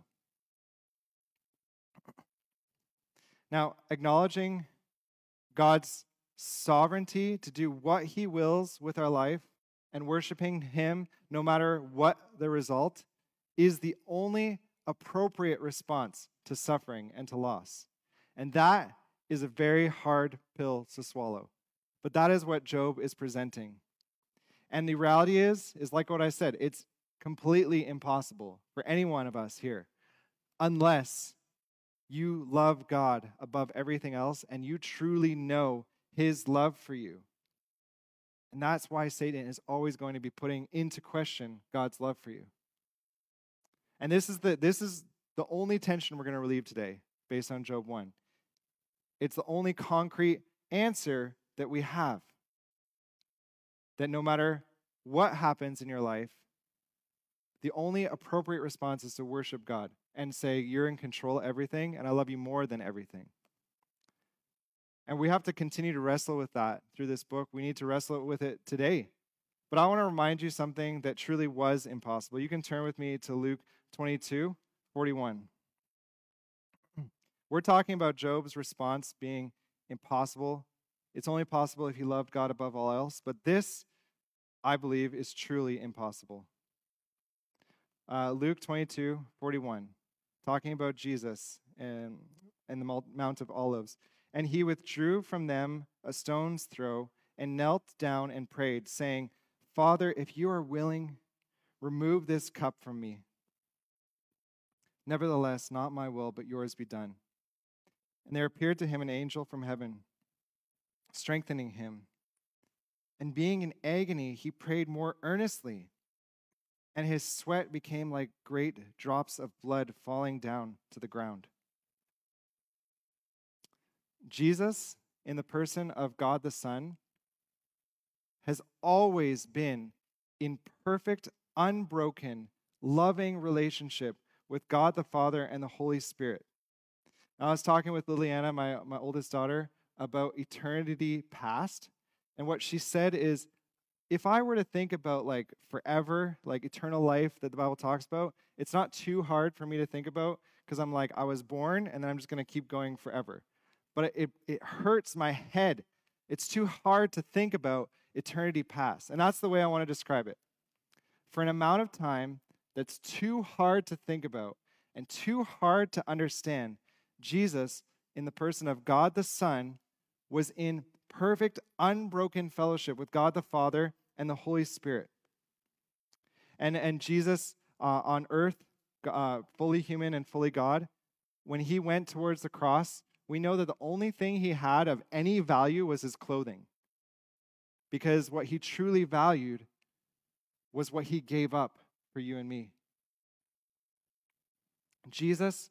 Now, acknowledging God's sovereignty to do what he wills with our life and worshiping him no matter what the result is the only appropriate response to suffering and to loss. And that is a very hard pill to swallow. But that is what Job is presenting. And the reality is is like what I said, it's completely impossible for any one of us here unless you love God above everything else and you truly know his love for you. And that's why Satan is always going to be putting into question God's love for you. And this is the this is the only tension we're going to relieve today based on Job 1. It's the only concrete answer that we have. That no matter what happens in your life, the only appropriate response is to worship God and say, You're in control of everything, and I love you more than everything. And we have to continue to wrestle with that through this book. We need to wrestle with it today. But I want to remind you something that truly was impossible. You can turn with me to Luke 22, 41. We're talking about Job's response being impossible. It's only possible if he loved God above all else, but this, I believe, is truly impossible. Uh, Luke 22, 41, talking about Jesus and, and the Mount of Olives. And he withdrew from them a stone's throw and knelt down and prayed, saying, Father, if you are willing, remove this cup from me. Nevertheless, not my will, but yours be done. And there appeared to him an angel from heaven, strengthening him. And being in agony, he prayed more earnestly, and his sweat became like great drops of blood falling down to the ground. Jesus, in the person of God the Son, has always been in perfect, unbroken, loving relationship with God the Father and the Holy Spirit. I was talking with Liliana, my, my oldest daughter, about eternity past. And what she said is if I were to think about like forever, like eternal life that the Bible talks about, it's not too hard for me to think about because I'm like, I was born and then I'm just going to keep going forever. But it, it hurts my head. It's too hard to think about eternity past. And that's the way I want to describe it. For an amount of time that's too hard to think about and too hard to understand, Jesus, in the person of God the Son, was in perfect, unbroken fellowship with God the Father and the Holy Spirit. And, and Jesus uh, on earth, uh, fully human and fully God, when he went towards the cross, we know that the only thing he had of any value was his clothing. Because what he truly valued was what he gave up for you and me. Jesus,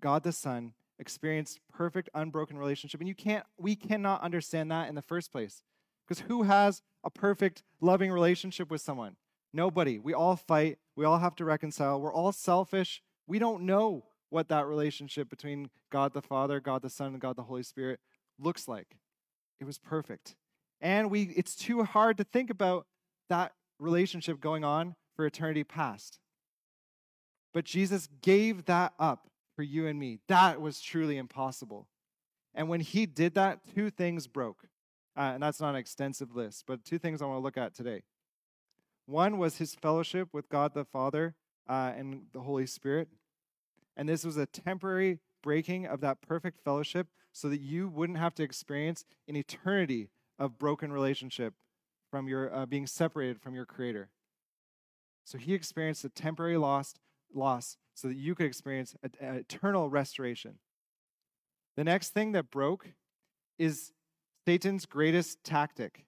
God the Son, experienced perfect unbroken relationship and you can't we cannot understand that in the first place. Because who has a perfect loving relationship with someone? Nobody. We all fight. We all have to reconcile. We're all selfish. We don't know what that relationship between god the father god the son and god the holy spirit looks like. It was perfect. And we it's too hard to think about that relationship going on for eternity past but jesus gave that up for you and me. That was truly impossible. And when he did that, two things broke. Uh, and that's not an extensive list, but two things I want to look at today. One was his fellowship with God the Father uh, and the Holy Spirit. And this was a temporary breaking of that perfect fellowship so that you wouldn't have to experience an eternity of broken relationship from your uh, being separated from your creator. So he experienced a temporary loss, loss so that you could experience an eternal restoration. The next thing that broke is Satan's greatest tactic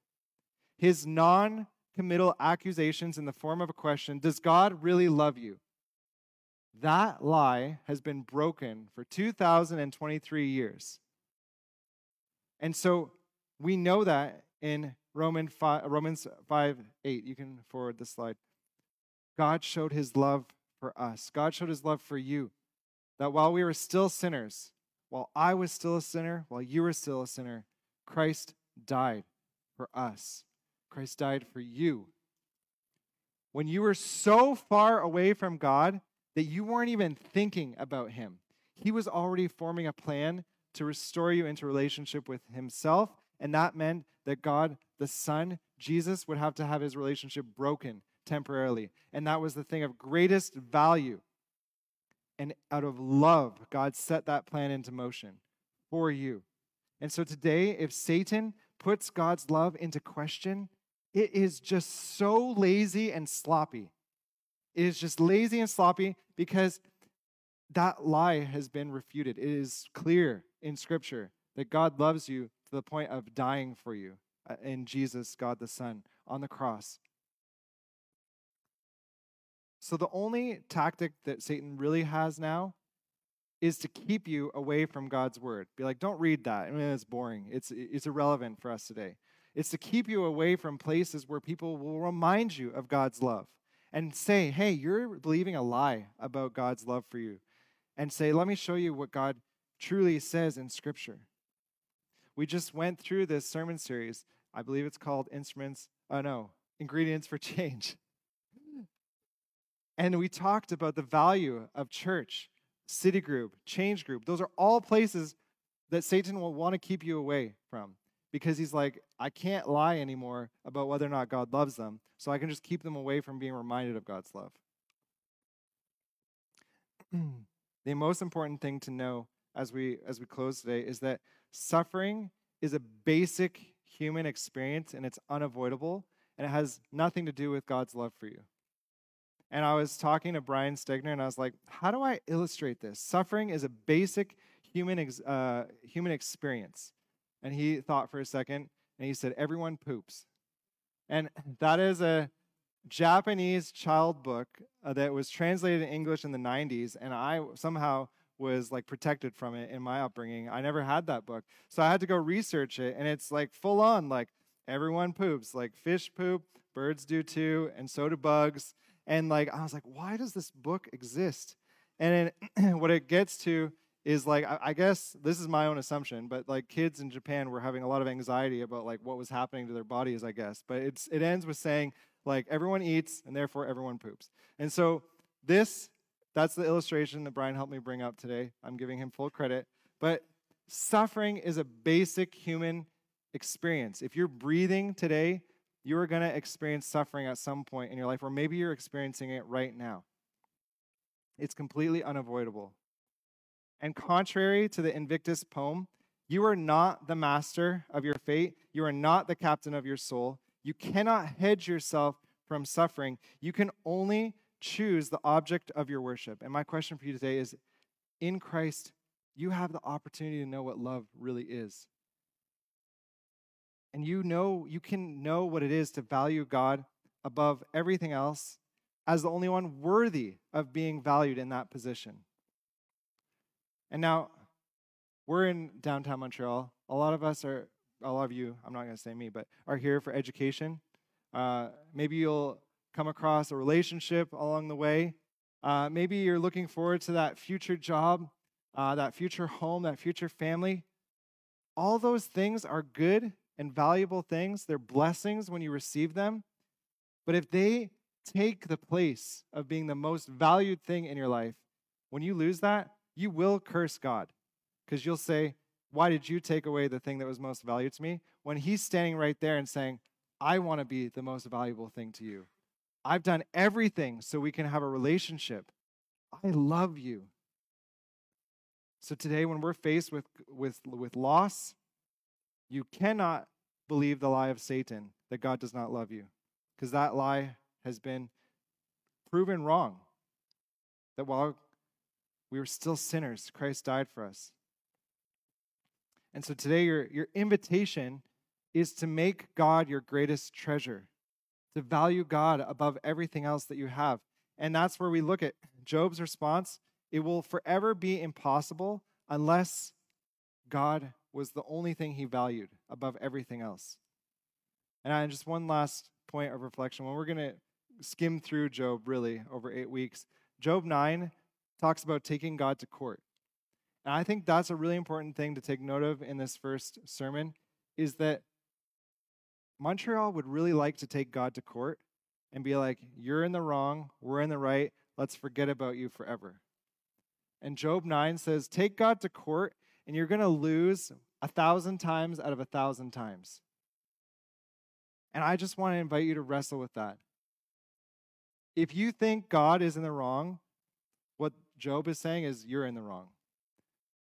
his non committal accusations in the form of a question Does God really love you? That lie has been broken for 2,023 years. And so we know that in Roman 5, Romans 5 8. You can forward the slide. God showed his love for us. God showed his love for you. That while we were still sinners, while I was still a sinner, while you were still a sinner, Christ died for us. Christ died for you. When you were so far away from God that you weren't even thinking about him, he was already forming a plan to restore you into relationship with himself. And that meant that God, the Son, Jesus, would have to have his relationship broken temporarily. And that was the thing of greatest value. And out of love, God set that plan into motion for you. And so today, if Satan puts God's love into question, it is just so lazy and sloppy. It is just lazy and sloppy because that lie has been refuted. It is clear in Scripture that God loves you to the point of dying for you uh, in Jesus, God the Son, on the cross. So the only tactic that Satan really has now is to keep you away from God's word. Be like, don't read that. I mean, it's boring. It's it's irrelevant for us today. It's to keep you away from places where people will remind you of God's love and say, hey, you're believing a lie about God's love for you. And say, let me show you what God truly says in Scripture. We just went through this sermon series. I believe it's called Instruments, oh no, Ingredients for Change. And we talked about the value of church, city group, change group. Those are all places that Satan will want to keep you away from because he's like, I can't lie anymore about whether or not God loves them, so I can just keep them away from being reminded of God's love. the most important thing to know as we as we close today is that suffering is a basic human experience and it's unavoidable and it has nothing to do with God's love for you. And I was talking to Brian Stegner, and I was like, how do I illustrate this? Suffering is a basic human, ex- uh, human experience. And he thought for a second, and he said, everyone poops. And that is a Japanese child book uh, that was translated in English in the 90s, and I somehow was like protected from it in my upbringing. I never had that book. So I had to go research it, and it's like full on, like everyone poops. Like fish poop, birds do too, and so do bugs. And like I was like, why does this book exist? And what it gets to is like I, I guess this is my own assumption, but like kids in Japan were having a lot of anxiety about like what was happening to their bodies, I guess. But it's it ends with saying like everyone eats and therefore everyone poops. And so this that's the illustration that Brian helped me bring up today. I'm giving him full credit. But suffering is a basic human experience. If you're breathing today, you are going to experience suffering at some point in your life, or maybe you're experiencing it right now. It's completely unavoidable. And contrary to the Invictus poem, you are not the master of your fate. You are not the captain of your soul. You cannot hedge yourself from suffering. You can only choose the object of your worship. And my question for you today is in Christ, you have the opportunity to know what love really is. And you know, you can know what it is to value God above everything else as the only one worthy of being valued in that position. And now, we're in downtown Montreal. A lot of us are, a lot of you, I'm not going to say me, but are here for education. Uh, maybe you'll come across a relationship along the way. Uh, maybe you're looking forward to that future job, uh, that future home, that future family. All those things are good and valuable things. They're blessings when you receive them. But if they take the place of being the most valued thing in your life, when you lose that, you will curse God because you'll say, Why did you take away the thing that was most valued to me? When He's standing right there and saying, I want to be the most valuable thing to you. I've done everything so we can have a relationship. I love you. So today, when we're faced with, with, with loss, you cannot believe the lie of Satan that God does not love you, because that lie has been proven wrong. That while we were still sinners, Christ died for us. And so today, your, your invitation is to make God your greatest treasure to value God above everything else that you have. And that's where we look at Job's response. It will forever be impossible unless God was the only thing he valued above everything else. And I, just one last point of reflection. When we're going to skim through Job really over eight weeks, Job 9 talks about taking God to court. And I think that's a really important thing to take note of in this first sermon is that Montreal would really like to take God to court and be like, You're in the wrong, we're in the right, let's forget about you forever. And Job 9 says, Take God to court, and you're going to lose a thousand times out of a thousand times. And I just want to invite you to wrestle with that. If you think God is in the wrong, what Job is saying is you're in the wrong.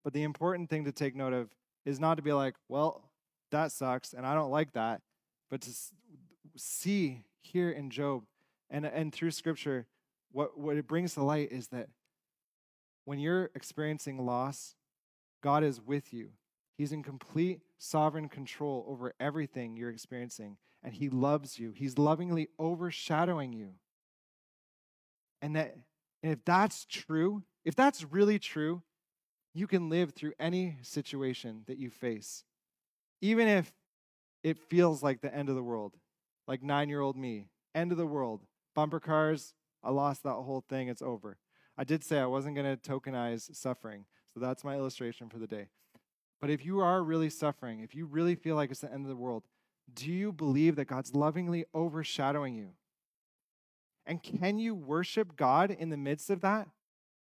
But the important thing to take note of is not to be like, well, that sucks, and I don't like that but to see here in Job and, and through Scripture, what, what it brings to light is that when you're experiencing loss, God is with you. He's in complete sovereign control over everything you're experiencing, and He loves you. He's lovingly overshadowing you. And that and if that's true, if that's really true, you can live through any situation that you face. Even if it feels like the end of the world, like nine year old me. End of the world. Bumper cars, I lost that whole thing. It's over. I did say I wasn't going to tokenize suffering. So that's my illustration for the day. But if you are really suffering, if you really feel like it's the end of the world, do you believe that God's lovingly overshadowing you? And can you worship God in the midst of that?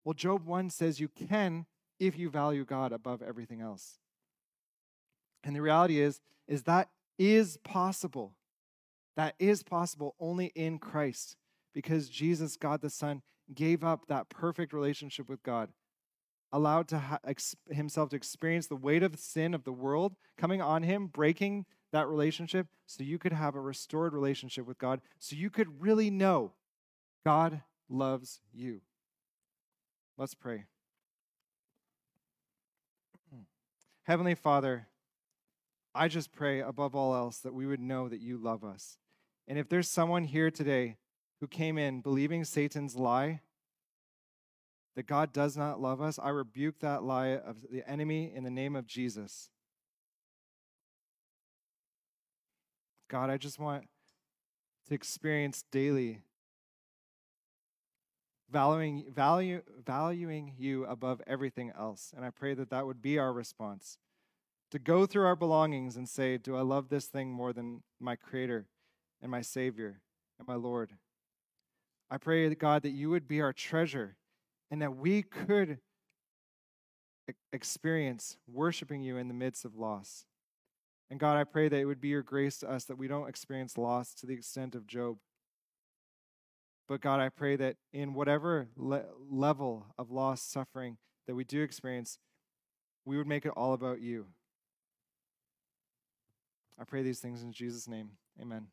Well, Job 1 says you can if you value God above everything else. And the reality is is that is possible. That is possible only in Christ because Jesus, God the Son, gave up that perfect relationship with God, allowed to ha- ex- himself to experience the weight of sin of the world coming on him, breaking that relationship so you could have a restored relationship with God, so you could really know God loves you. Let's pray. Heavenly Father, I just pray above all else that we would know that you love us. And if there's someone here today who came in believing Satan's lie, that God does not love us, I rebuke that lie of the enemy in the name of Jesus. God, I just want to experience daily valuing, value, valuing you above everything else. And I pray that that would be our response to go through our belongings and say, Do I love this thing more than my Creator and my Savior and my Lord? I pray, God, that you would be our treasure and that we could experience worshiping you in the midst of loss. And God, I pray that it would be your grace to us that we don't experience loss to the extent of Job. But God, I pray that in whatever le- level of loss, suffering that we do experience, we would make it all about you. I pray these things in Jesus' name. Amen.